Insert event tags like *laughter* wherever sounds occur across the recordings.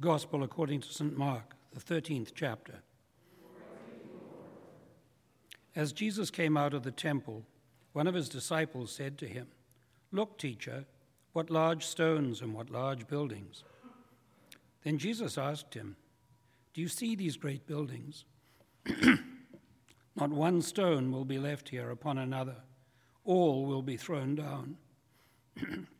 Gospel according to St. Mark, the 13th chapter. As Jesus came out of the temple, one of his disciples said to him, Look, teacher, what large stones and what large buildings. Then Jesus asked him, Do you see these great buildings? *clears throat* Not one stone will be left here upon another, all will be thrown down. *clears throat*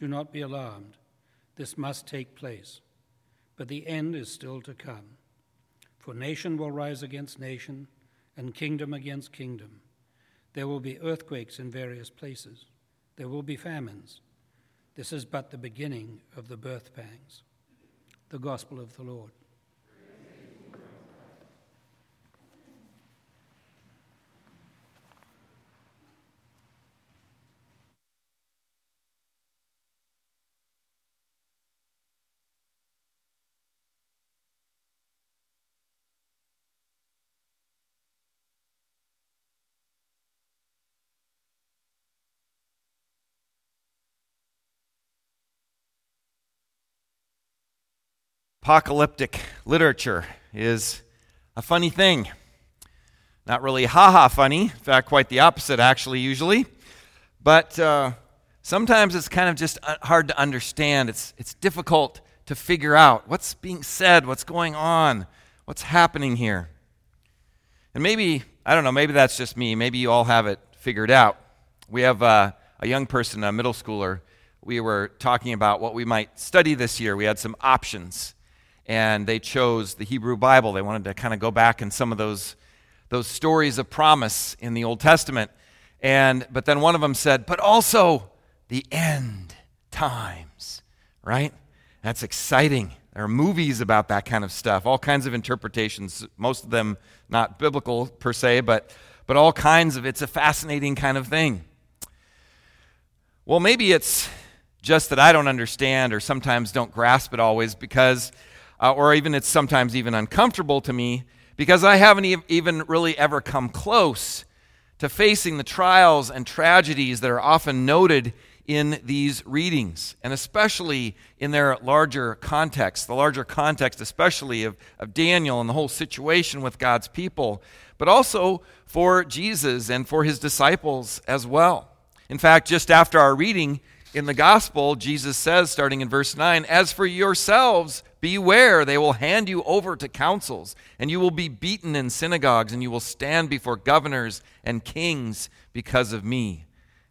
do not be alarmed. This must take place. But the end is still to come. For nation will rise against nation, and kingdom against kingdom. There will be earthquakes in various places. There will be famines. This is but the beginning of the birth pangs. The Gospel of the Lord. Apocalyptic literature is a funny thing. Not really haha funny, in fact, quite the opposite, actually, usually. But uh, sometimes it's kind of just uh, hard to understand. It's, it's difficult to figure out what's being said, what's going on, what's happening here. And maybe, I don't know, maybe that's just me. Maybe you all have it figured out. We have uh, a young person, a middle schooler. We were talking about what we might study this year. We had some options and they chose the Hebrew Bible. They wanted to kind of go back in some of those, those stories of promise in the Old Testament. And, but then one of them said, but also the end times, right? That's exciting. There are movies about that kind of stuff, all kinds of interpretations, most of them not biblical per se, but, but all kinds of, it's a fascinating kind of thing. Well, maybe it's just that I don't understand or sometimes don't grasp it always because uh, or even it's sometimes even uncomfortable to me because I haven't even really ever come close to facing the trials and tragedies that are often noted in these readings, and especially in their larger context, the larger context, especially of, of Daniel and the whole situation with God's people, but also for Jesus and for his disciples as well. In fact, just after our reading in the gospel, Jesus says, starting in verse 9, As for yourselves, Beware, they will hand you over to councils, and you will be beaten in synagogues, and you will stand before governors and kings because of me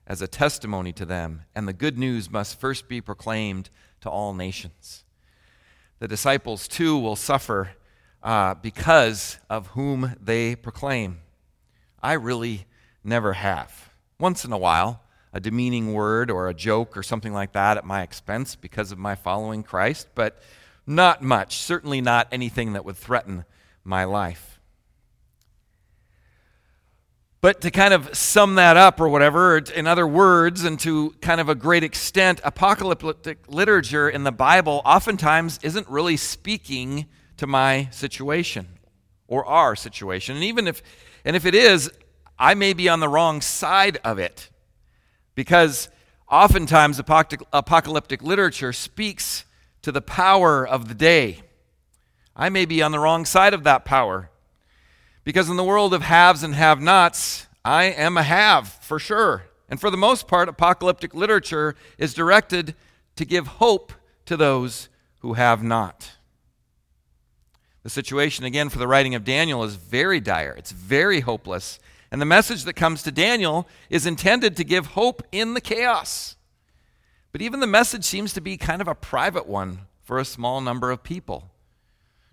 as a testimony to them. And the good news must first be proclaimed to all nations. The disciples, too, will suffer uh, because of whom they proclaim. I really never have. Once in a while, a demeaning word or a joke or something like that at my expense because of my following Christ, but not much, certainly not anything that would threaten my life. But to kind of sum that up or whatever, in other words, and to kind of a great extent, apocalyptic literature in the Bible oftentimes isn't really speaking to my situation or our situation. And even if and if it is, I may be on the wrong side of it. Because oftentimes apocalyptic literature speaks to the power of the day. I may be on the wrong side of that power. Because in the world of haves and have nots, I am a have for sure. And for the most part, apocalyptic literature is directed to give hope to those who have not. The situation, again, for the writing of Daniel is very dire, it's very hopeless. And the message that comes to Daniel is intended to give hope in the chaos. But even the message seems to be kind of a private one for a small number of people.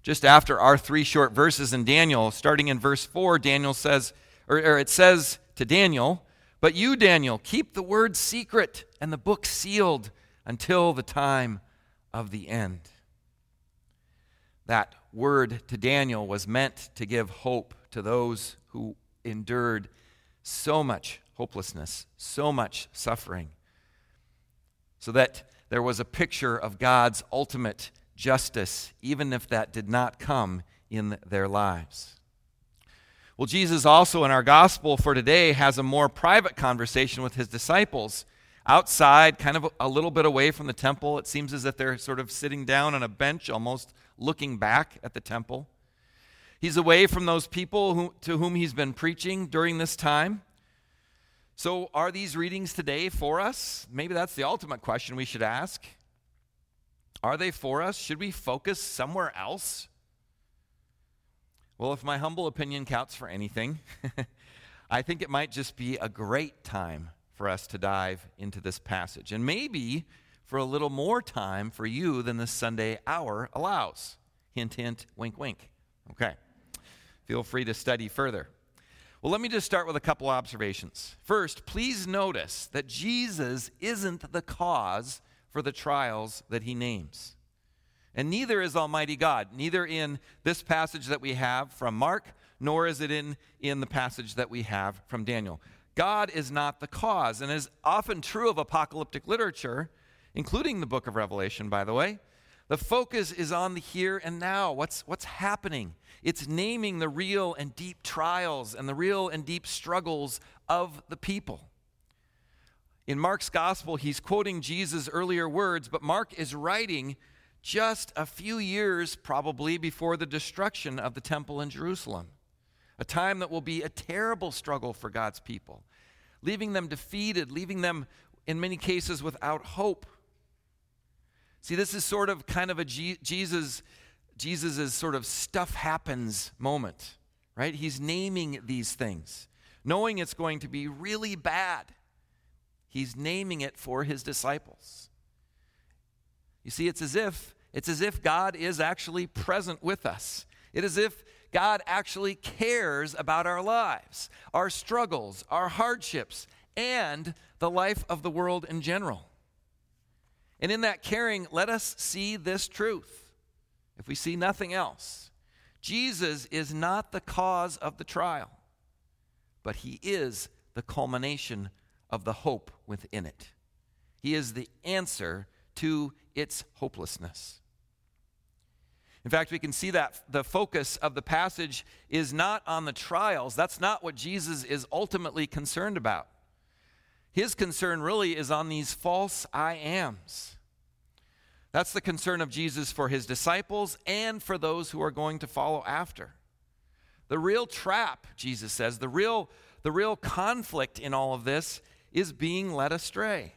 Just after our three short verses in Daniel, starting in verse 4, Daniel says, or, or it says to Daniel, But you, Daniel, keep the word secret and the book sealed until the time of the end. that word to Daniel was meant to give hope to those who endured so much hopelessness, so much suffering, so that there was a picture of God's ultimate justice, even if that did not come in their lives. Well, Jesus also in our gospel for today has a more private conversation with his disciples outside, kind of a little bit away from the temple. It seems as if they're sort of sitting down on a bench, almost looking back at the temple. He's away from those people who, to whom he's been preaching during this time. So, are these readings today for us? Maybe that's the ultimate question we should ask. Are they for us? Should we focus somewhere else? Well, if my humble opinion counts for anything, *laughs* I think it might just be a great time for us to dive into this passage. And maybe for a little more time for you than the Sunday hour allows. Hint, hint, wink, wink. Okay. Feel free to study further. Well, let me just start with a couple observations. First, please notice that Jesus isn't the cause for the trials that he names. And neither is Almighty God, neither in this passage that we have from Mark, nor is it in, in the passage that we have from Daniel. God is not the cause. And is often true of apocalyptic literature, including the book of Revelation, by the way, the focus is on the here and now. What's, what's happening? It's naming the real and deep trials and the real and deep struggles of the people. In Mark's gospel, he's quoting Jesus' earlier words, but Mark is writing just a few years probably before the destruction of the temple in Jerusalem. A time that will be a terrible struggle for God's people, leaving them defeated, leaving them in many cases without hope. See, this is sort of kind of a Jesus Jesus's sort of stuff happens moment, right? He's naming these things, knowing it's going to be really bad. He's naming it for his disciples. You see, it's as if it's as if God is actually present with us. It is if God actually cares about our lives, our struggles, our hardships, and the life of the world in general. And in that caring, let us see this truth. If we see nothing else, Jesus is not the cause of the trial, but he is the culmination of the hope within it. He is the answer to its hopelessness. In fact, we can see that the focus of the passage is not on the trials. That's not what Jesus is ultimately concerned about. His concern really is on these false I ams. That's the concern of Jesus for his disciples and for those who are going to follow after. The real trap, Jesus says, the real, the real conflict in all of this is being led astray.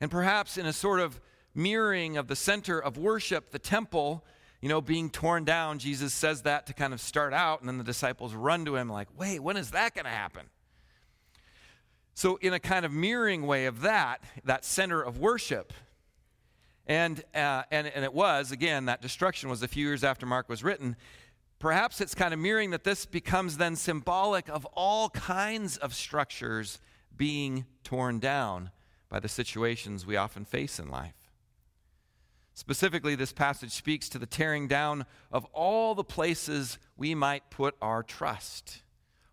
And perhaps in a sort of mirroring of the center of worship, the temple, you know, being torn down. Jesus says that to kind of start out, and then the disciples run to him like, wait, when is that going to happen? So, in a kind of mirroring way of that, that center of worship, and, uh, and, and it was, again, that destruction was a few years after Mark was written. Perhaps it's kind of mirroring that this becomes then symbolic of all kinds of structures being torn down by the situations we often face in life. Specifically, this passage speaks to the tearing down of all the places we might put our trust,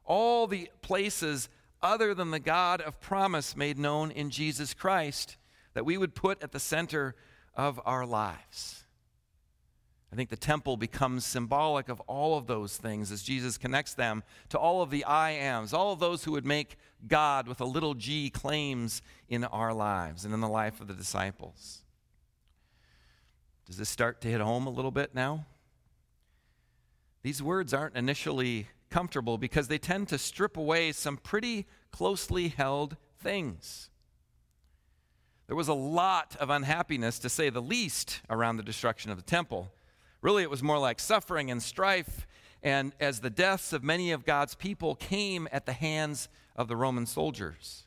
all the places other than the God of promise made known in Jesus Christ that we would put at the center of our lives. I think the temple becomes symbolic of all of those things as Jesus connects them to all of the I ams, all of those who would make God with a little g claims in our lives and in the life of the disciples. Does this start to hit home a little bit now? These words aren't initially comfortable because they tend to strip away some pretty closely held things. There was a lot of unhappiness, to say the least, around the destruction of the temple. Really, it was more like suffering and strife, and as the deaths of many of God's people came at the hands of the Roman soldiers.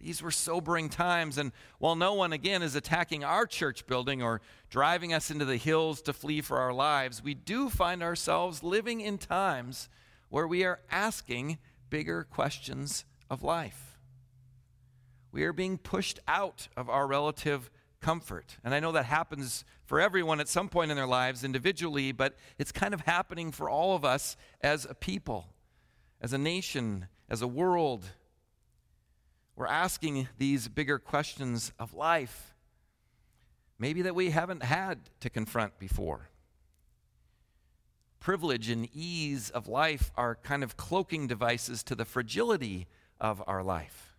These were sobering times, and while no one, again, is attacking our church building or driving us into the hills to flee for our lives, we do find ourselves living in times where we are asking bigger questions of life. We are being pushed out of our relative comfort. And I know that happens for everyone at some point in their lives individually, but it's kind of happening for all of us as a people, as a nation, as a world. We're asking these bigger questions of life, maybe that we haven't had to confront before. Privilege and ease of life are kind of cloaking devices to the fragility of our life.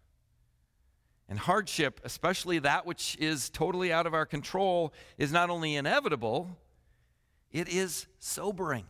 And hardship, especially that which is totally out of our control, is not only inevitable, it is sobering.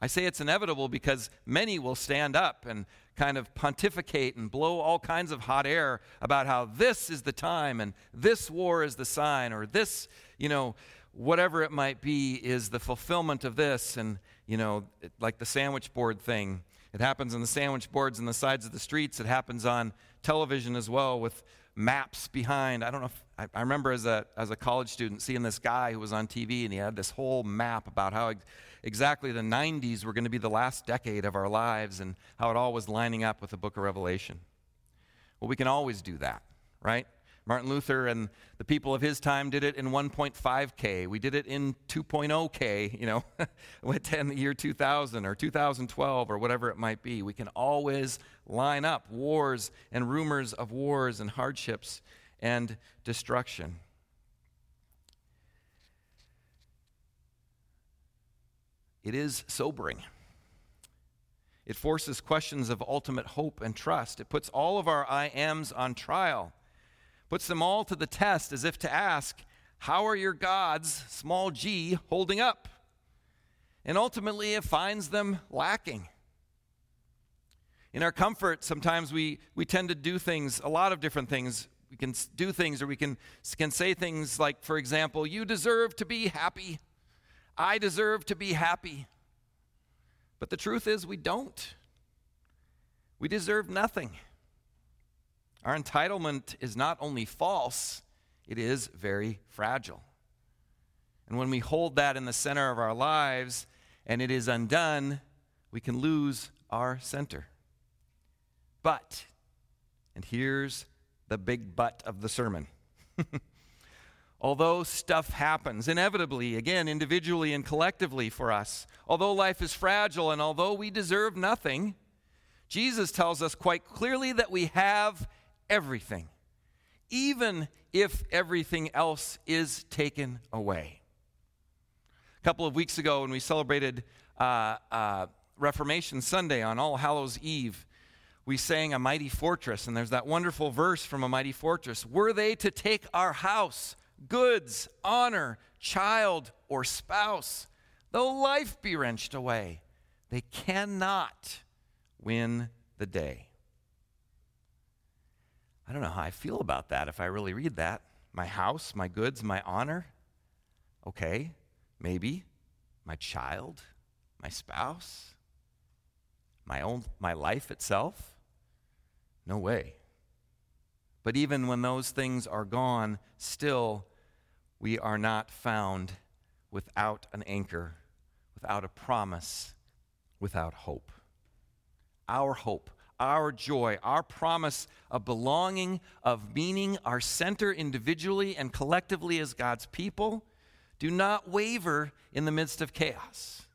I say it's inevitable because many will stand up and kind of pontificate and blow all kinds of hot air about how this is the time and this war is the sign or this, you know, whatever it might be is the fulfillment of this. And, you know, like the sandwich board thing. It happens on the sandwich boards and the sides of the streets. It happens on television as well with maps behind. I don't know if I, I, remember as a, as a college student seeing this guy who was on TV and he had this whole map about how ex- exactly the 90s were going to be the last decade of our lives and how it all was lining up with the book of Revelation. Well, we can always do that, right? Martin Luther and the people of his time did it in 1.5K. We did it in 2.0K, you know, *laughs* in the year 2000 or 2012 or whatever it might be. We can always line up wars and rumors of wars and hardships and destruction. It is sobering. It forces questions of ultimate hope and trust. It puts all of our I ams on trial puts them all to the test as if to ask, How are your gods, small g, holding up? And ultimately, it finds them lacking. In our comfort, sometimes we, we tend to do things, a lot of different things. We can do things or we can, can say things like, for example, You deserve to be happy. I deserve to be happy. But the truth is, we don't. We deserve nothing. Our entitlement is not only false, it is very fragile. And when we hold that in the center of our lives and it is undone, we can lose our center. But, and here's the big but of the sermon. *laughs* although stuff happens, inevitably, again, individually and collectively for us, although life is fragile and although we deserve nothing, Jesus tells us quite clearly that we have everything, even if everything else is taken away. A couple of weeks ago, when we celebrated uh, uh, Reformation Sunday on All Hallows Eve, we sang A Mighty Fortress, and there's that wonderful verse from A Mighty Fortress Were they to take our house, goods, honor, child, or spouse, though life be wrenched away, they cannot win the day. I don't know how I feel about that if I really read that. My house, my goods, my honor. Okay, maybe. My child, my spouse, my own my life itself? No way. But even when those things are gone, still we are not found without an anchor, without a promise, without hope. Our hope our joy, our promise of belonging, of meaning, our center individually and collectively as God's people, do not waver in the midst of chaos.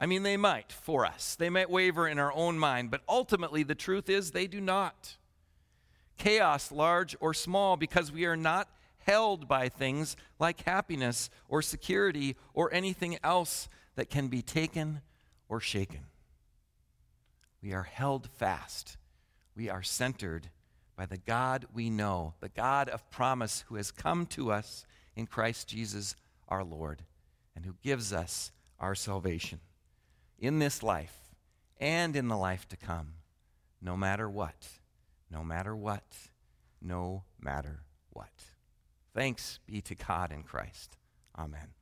I mean, they might for us. They might waver in our own mind, but ultimately the truth is they do not. Chaos, large or small, because we are not held by things like happiness or security or anything else that can be taken or shaken. We are held fast. We are centered by the God we know, the God of promise who has come to us in Christ Jesus our Lord and who gives us our salvation in this life and in the life to come, no matter what, no matter what, no matter what. Thanks be to God in Christ. Amen.